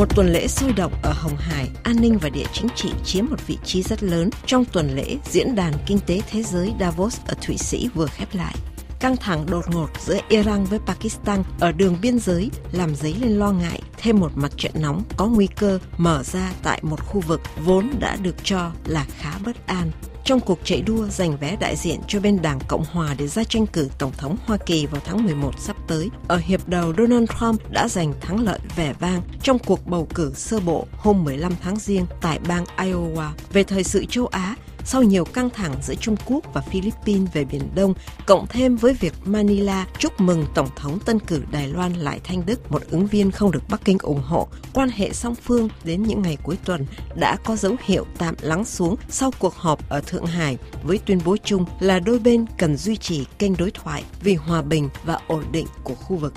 Một tuần lễ sôi động ở Hồng Hải, an ninh và địa chính trị chiếm một vị trí rất lớn trong tuần lễ Diễn đàn Kinh tế Thế giới Davos ở Thụy Sĩ vừa khép lại. Căng thẳng đột ngột giữa Iran với Pakistan ở đường biên giới làm dấy lên lo ngại thêm một mặt trận nóng có nguy cơ mở ra tại một khu vực vốn đã được cho là khá bất an trong cuộc chạy đua giành vé đại diện cho bên Đảng Cộng Hòa để ra tranh cử Tổng thống Hoa Kỳ vào tháng 11 sắp tới. Ở hiệp đầu, Donald Trump đã giành thắng lợi vẻ vang trong cuộc bầu cử sơ bộ hôm 15 tháng Giêng tại bang Iowa. Về thời sự châu Á, sau nhiều căng thẳng giữa Trung Quốc và Philippines về Biển Đông, cộng thêm với việc Manila chúc mừng Tổng thống tân cử Đài Loan Lại Thanh Đức, một ứng viên không được Bắc Kinh ủng hộ, quan hệ song phương đến những ngày cuối tuần đã có dấu hiệu tạm lắng xuống sau cuộc họp ở Thượng Hải với tuyên bố chung là đôi bên cần duy trì kênh đối thoại vì hòa bình và ổn định của khu vực.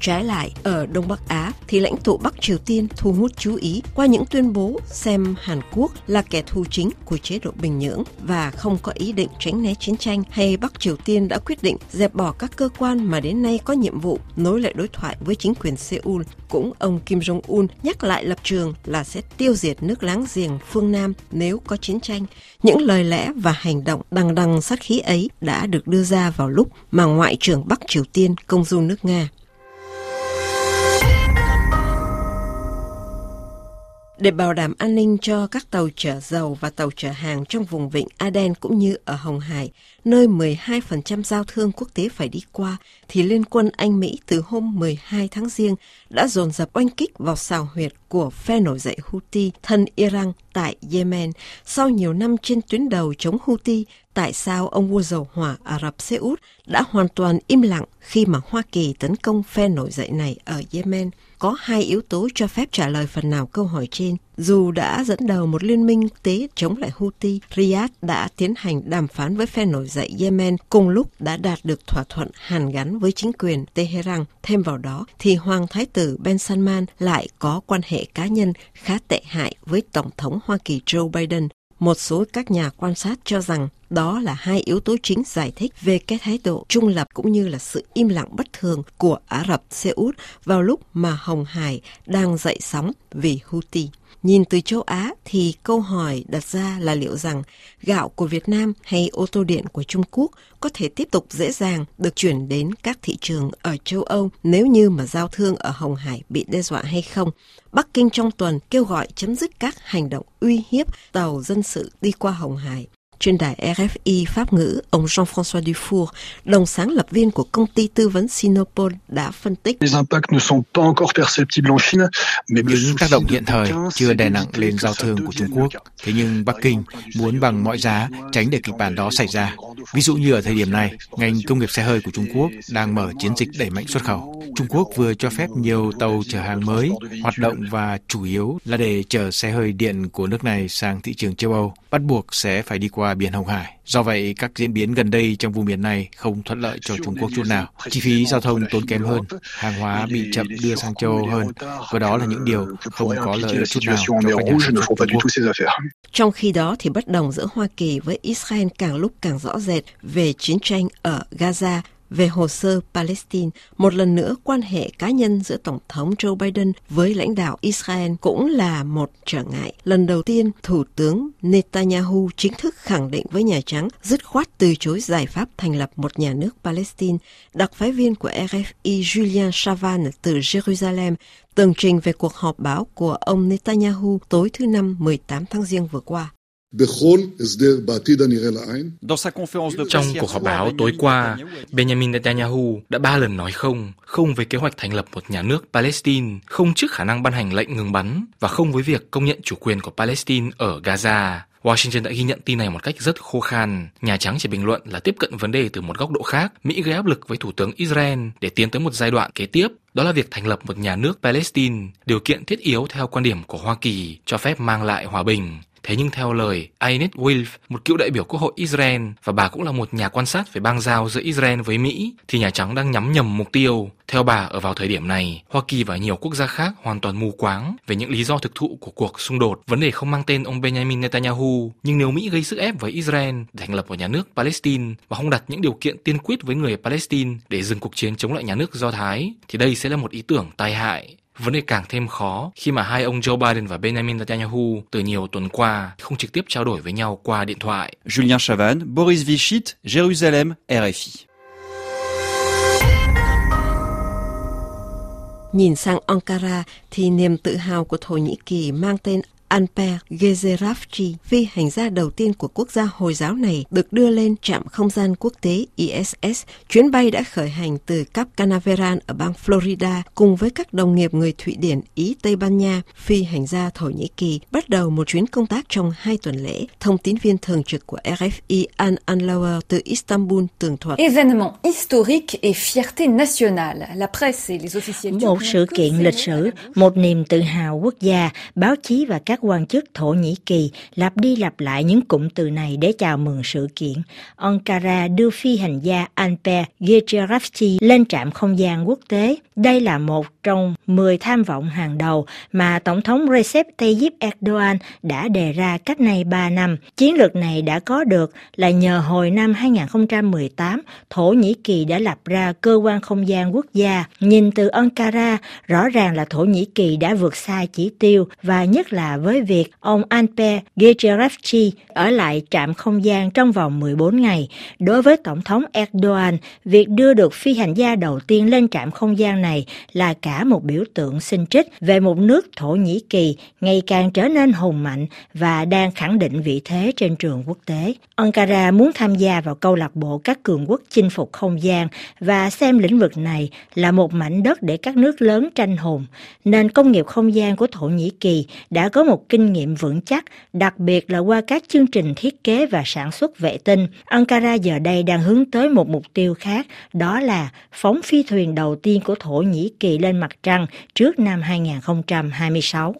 Trái lại, ở Đông Bắc Á thì lãnh tụ Bắc Triều Tiên thu hút chú ý qua những tuyên bố xem Hàn Quốc là kẻ thù chính của chế độ Bình Nhưỡng và không có ý định tránh né chiến tranh hay Bắc Triều Tiên đã quyết định dẹp bỏ các cơ quan mà đến nay có nhiệm vụ nối lại đối thoại với chính quyền Seoul. Cũng ông Kim Jong-un nhắc lại lập trường là sẽ tiêu diệt nước láng giềng phương Nam nếu có chiến tranh. Những lời lẽ và hành động đằng đằng sát khí ấy đã được đưa ra vào lúc mà Ngoại trưởng Bắc Triều Tiên công du nước Nga. Để bảo đảm an ninh cho các tàu chở dầu và tàu chở hàng trong vùng vịnh Aden cũng như ở Hồng Hải, nơi 12% giao thương quốc tế phải đi qua, thì Liên quân Anh Mỹ từ hôm 12 tháng Giêng đã dồn dập oanh kích vào xào huyệt của phe nổi dậy Houthi thân Iran tại Yemen. Sau nhiều năm trên tuyến đầu chống Houthi, tại sao ông vua dầu hỏa Ả Rập Xê Út đã hoàn toàn im lặng khi mà Hoa Kỳ tấn công phe nổi dậy này ở Yemen? có hai yếu tố cho phép trả lời phần nào câu hỏi trên. Dù đã dẫn đầu một liên minh tế chống lại Houthi, Riyadh đã tiến hành đàm phán với phe nổi dậy Yemen cùng lúc đã đạt được thỏa thuận hàn gắn với chính quyền Tehran. Thêm vào đó thì Hoàng Thái tử Ben Salman lại có quan hệ cá nhân khá tệ hại với Tổng thống Hoa Kỳ Joe Biden một số các nhà quan sát cho rằng đó là hai yếu tố chính giải thích về cái thái độ trung lập cũng như là sự im lặng bất thường của Ả Rập Xê Út vào lúc mà Hồng Hải đang dậy sóng vì Houthi. Nhìn từ châu Á thì câu hỏi đặt ra là liệu rằng gạo của Việt Nam hay ô tô điện của Trung Quốc có thể tiếp tục dễ dàng được chuyển đến các thị trường ở châu Âu nếu như mà giao thương ở Hồng Hải bị đe dọa hay không. Bắc Kinh trong tuần kêu gọi chấm dứt các hành động uy hiếp tàu dân sự đi qua Hồng Hải trên đài RFI Pháp ngữ, ông Jean-François Dufour, đồng sáng lập viên của công ty tư vấn Sinopol đã phân tích. Những tác động hiện thời chưa đè nặng lên giao thương của Trung Quốc, thế nhưng Bắc Kinh muốn bằng mọi giá tránh để kịch bản đó xảy ra. Ví dụ như ở thời điểm này, ngành công nghiệp xe hơi của Trung Quốc đang mở chiến dịch đẩy mạnh xuất khẩu. Trung Quốc vừa cho phép nhiều tàu chở hàng mới hoạt động và chủ yếu là để chở xe hơi điện của nước này sang thị trường châu Âu, bắt buộc sẽ phải đi qua biển Hồng Hải. Do vậy, các diễn biến gần đây trong vùng biển này không thuận lợi cho Trung Quốc chút nào. Chi phí giao thông tốn kém hơn, hàng hóa bị chậm đưa sang châu Âu hơn, và đó là những điều không có lợi chút nào cho các nhà sản xuất Trung Quốc. Trong khi đó thì bất đồng giữa Hoa Kỳ với Israel càng lúc càng rõ rệt về chiến tranh ở Gaza về hồ sơ Palestine, một lần nữa quan hệ cá nhân giữa Tổng thống Joe Biden với lãnh đạo Israel cũng là một trở ngại. Lần đầu tiên, Thủ tướng Netanyahu chính thức khẳng định với Nhà Trắng dứt khoát từ chối giải pháp thành lập một nhà nước Palestine. Đặc phái viên của RFI Julian Chavan từ Jerusalem tường trình về cuộc họp báo của ông Netanyahu tối thứ Năm 18 tháng Giêng vừa qua. Trong cuộc họp báo tối qua, Benjamin Netanyahu đã ba lần nói không, không với kế hoạch thành lập một nhà nước Palestine, không trước khả năng ban hành lệnh ngừng bắn và không với việc công nhận chủ quyền của Palestine ở Gaza. Washington đã ghi nhận tin này một cách rất khô khan. Nhà Trắng chỉ bình luận là tiếp cận vấn đề từ một góc độ khác. Mỹ gây áp lực với Thủ tướng Israel để tiến tới một giai đoạn kế tiếp, đó là việc thành lập một nhà nước Palestine, điều kiện thiết yếu theo quan điểm của Hoa Kỳ cho phép mang lại hòa bình. Thế nhưng theo lời Aynet Wilf, một cựu đại biểu quốc hội Israel và bà cũng là một nhà quan sát về bang giao giữa Israel với Mỹ, thì Nhà Trắng đang nhắm nhầm mục tiêu. Theo bà, ở vào thời điểm này, Hoa Kỳ và nhiều quốc gia khác hoàn toàn mù quáng về những lý do thực thụ của cuộc xung đột. Vấn đề không mang tên ông Benjamin Netanyahu, nhưng nếu Mỹ gây sức ép với Israel để thành lập một nhà nước Palestine và không đặt những điều kiện tiên quyết với người Palestine để dừng cuộc chiến chống lại nhà nước Do Thái, thì đây sẽ là một ý tưởng tai hại Vấn đề càng thêm khó khi mà hai ông Joe Biden và Benjamin Netanyahu từ nhiều tuần qua không trực tiếp trao đổi với nhau qua điện thoại. Julien Chavan, Boris Vichit, Jérusalem, RFI. Nhìn sang Ankara thì niềm tự hào của Thổ Nhĩ Kỳ mang tên Alper Gezerafchi, phi hành gia đầu tiên của quốc gia Hồi giáo này, được đưa lên trạm không gian quốc tế ISS. Chuyến bay đã khởi hành từ Cap Canaveral ở bang Florida cùng với các đồng nghiệp người Thụy Điển, Ý, Tây Ban Nha, phi hành gia Thổ Nhĩ Kỳ, bắt đầu một chuyến công tác trong hai tuần lễ. Thông tín viên thường trực của RFI An Anlauer từ Istanbul tường thuật. Événement historique et fierté nationale. La presse et les officiels Một sự kiện lịch sử, một niềm tự hào quốc gia, báo chí và các quan chức Thổ Nhĩ Kỳ lặp đi lặp lại những cụm từ này để chào mừng sự kiện. Ankara đưa phi hành gia Alper Gecerafti lên trạm không gian quốc tế. Đây là một trong 10 tham vọng hàng đầu mà Tổng thống Recep Tayyip Erdogan đã đề ra cách nay 3 năm. Chiến lược này đã có được là nhờ hồi năm 2018, Thổ Nhĩ Kỳ đã lập ra cơ quan không gian quốc gia. Nhìn từ Ankara, rõ ràng là Thổ Nhĩ Kỳ đã vượt xa chỉ tiêu và nhất là với với việc ông Alper Gecerafchi ở lại trạm không gian trong vòng 14 ngày. Đối với Tổng thống Erdogan, việc đưa được phi hành gia đầu tiên lên trạm không gian này là cả một biểu tượng sinh trích về một nước Thổ Nhĩ Kỳ ngày càng trở nên hùng mạnh và đang khẳng định vị thế trên trường quốc tế. Ankara muốn tham gia vào câu lạc bộ các cường quốc chinh phục không gian và xem lĩnh vực này là một mảnh đất để các nước lớn tranh hùng. Nền công nghiệp không gian của Thổ Nhĩ Kỳ đã có một kinh nghiệm vững chắc, đặc biệt là qua các chương trình thiết kế và sản xuất vệ tinh. Ankara giờ đây đang hướng tới một mục tiêu khác, đó là phóng phi thuyền đầu tiên của Thổ Nhĩ Kỳ lên mặt trăng trước năm 2026.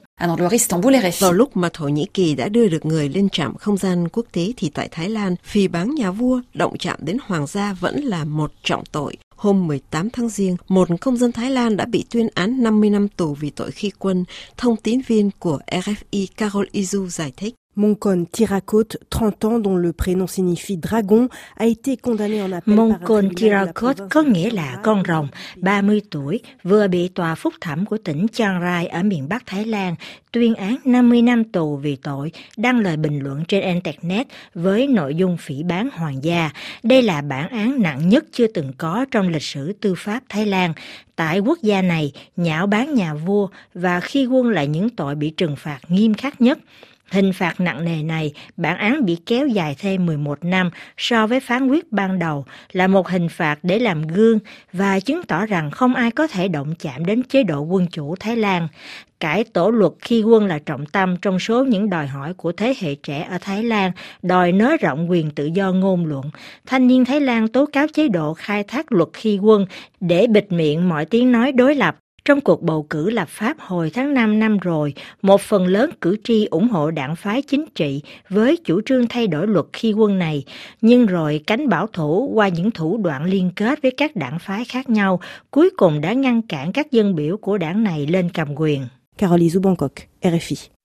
Vào lúc mà Thổ Nhĩ Kỳ đã đưa được người lên trạm không gian quốc tế thì tại Thái Lan, phì báng nhà vua động chạm đến hoàng gia vẫn là một trọng tội. Hôm 18 tháng Giêng, một công dân Thái Lan đã bị tuyên án 50 năm tù vì tội khi quân. Thông tín viên của RFI Carol Izu giải thích. Moncon Tirakot, 30 ans dont le prénom signifie dragon, a été condamné en appel Moncon Tirakot có nghĩa là con rồng, 30 tuổi, vừa bị tòa phúc thẩm của tỉnh Chiang Rai ở miền Bắc Thái Lan tuyên án 50 năm tù vì tội đăng lời bình luận trên Internet với nội dung phỉ báng hoàng gia. Đây là bản án nặng nhất chưa từng có trong lịch sử tư pháp Thái Lan. Tại quốc gia này, nhạo báng nhà vua và khi quân là những tội bị trừng phạt nghiêm khắc nhất. Hình phạt nặng nề này, bản án bị kéo dài thêm 11 năm so với phán quyết ban đầu là một hình phạt để làm gương và chứng tỏ rằng không ai có thể động chạm đến chế độ quân chủ Thái Lan. Cải tổ luật khi quân là trọng tâm trong số những đòi hỏi của thế hệ trẻ ở Thái Lan, đòi nới rộng quyền tự do ngôn luận. Thanh niên Thái Lan tố cáo chế độ khai thác luật khi quân để bịt miệng mọi tiếng nói đối lập trong cuộc bầu cử lập pháp hồi tháng 5 năm rồi, một phần lớn cử tri ủng hộ đảng phái chính trị với chủ trương thay đổi luật khi quân này, nhưng rồi cánh bảo thủ qua những thủ đoạn liên kết với các đảng phái khác nhau cuối cùng đã ngăn cản các dân biểu của đảng này lên cầm quyền. Caroline Bangkok, RFI.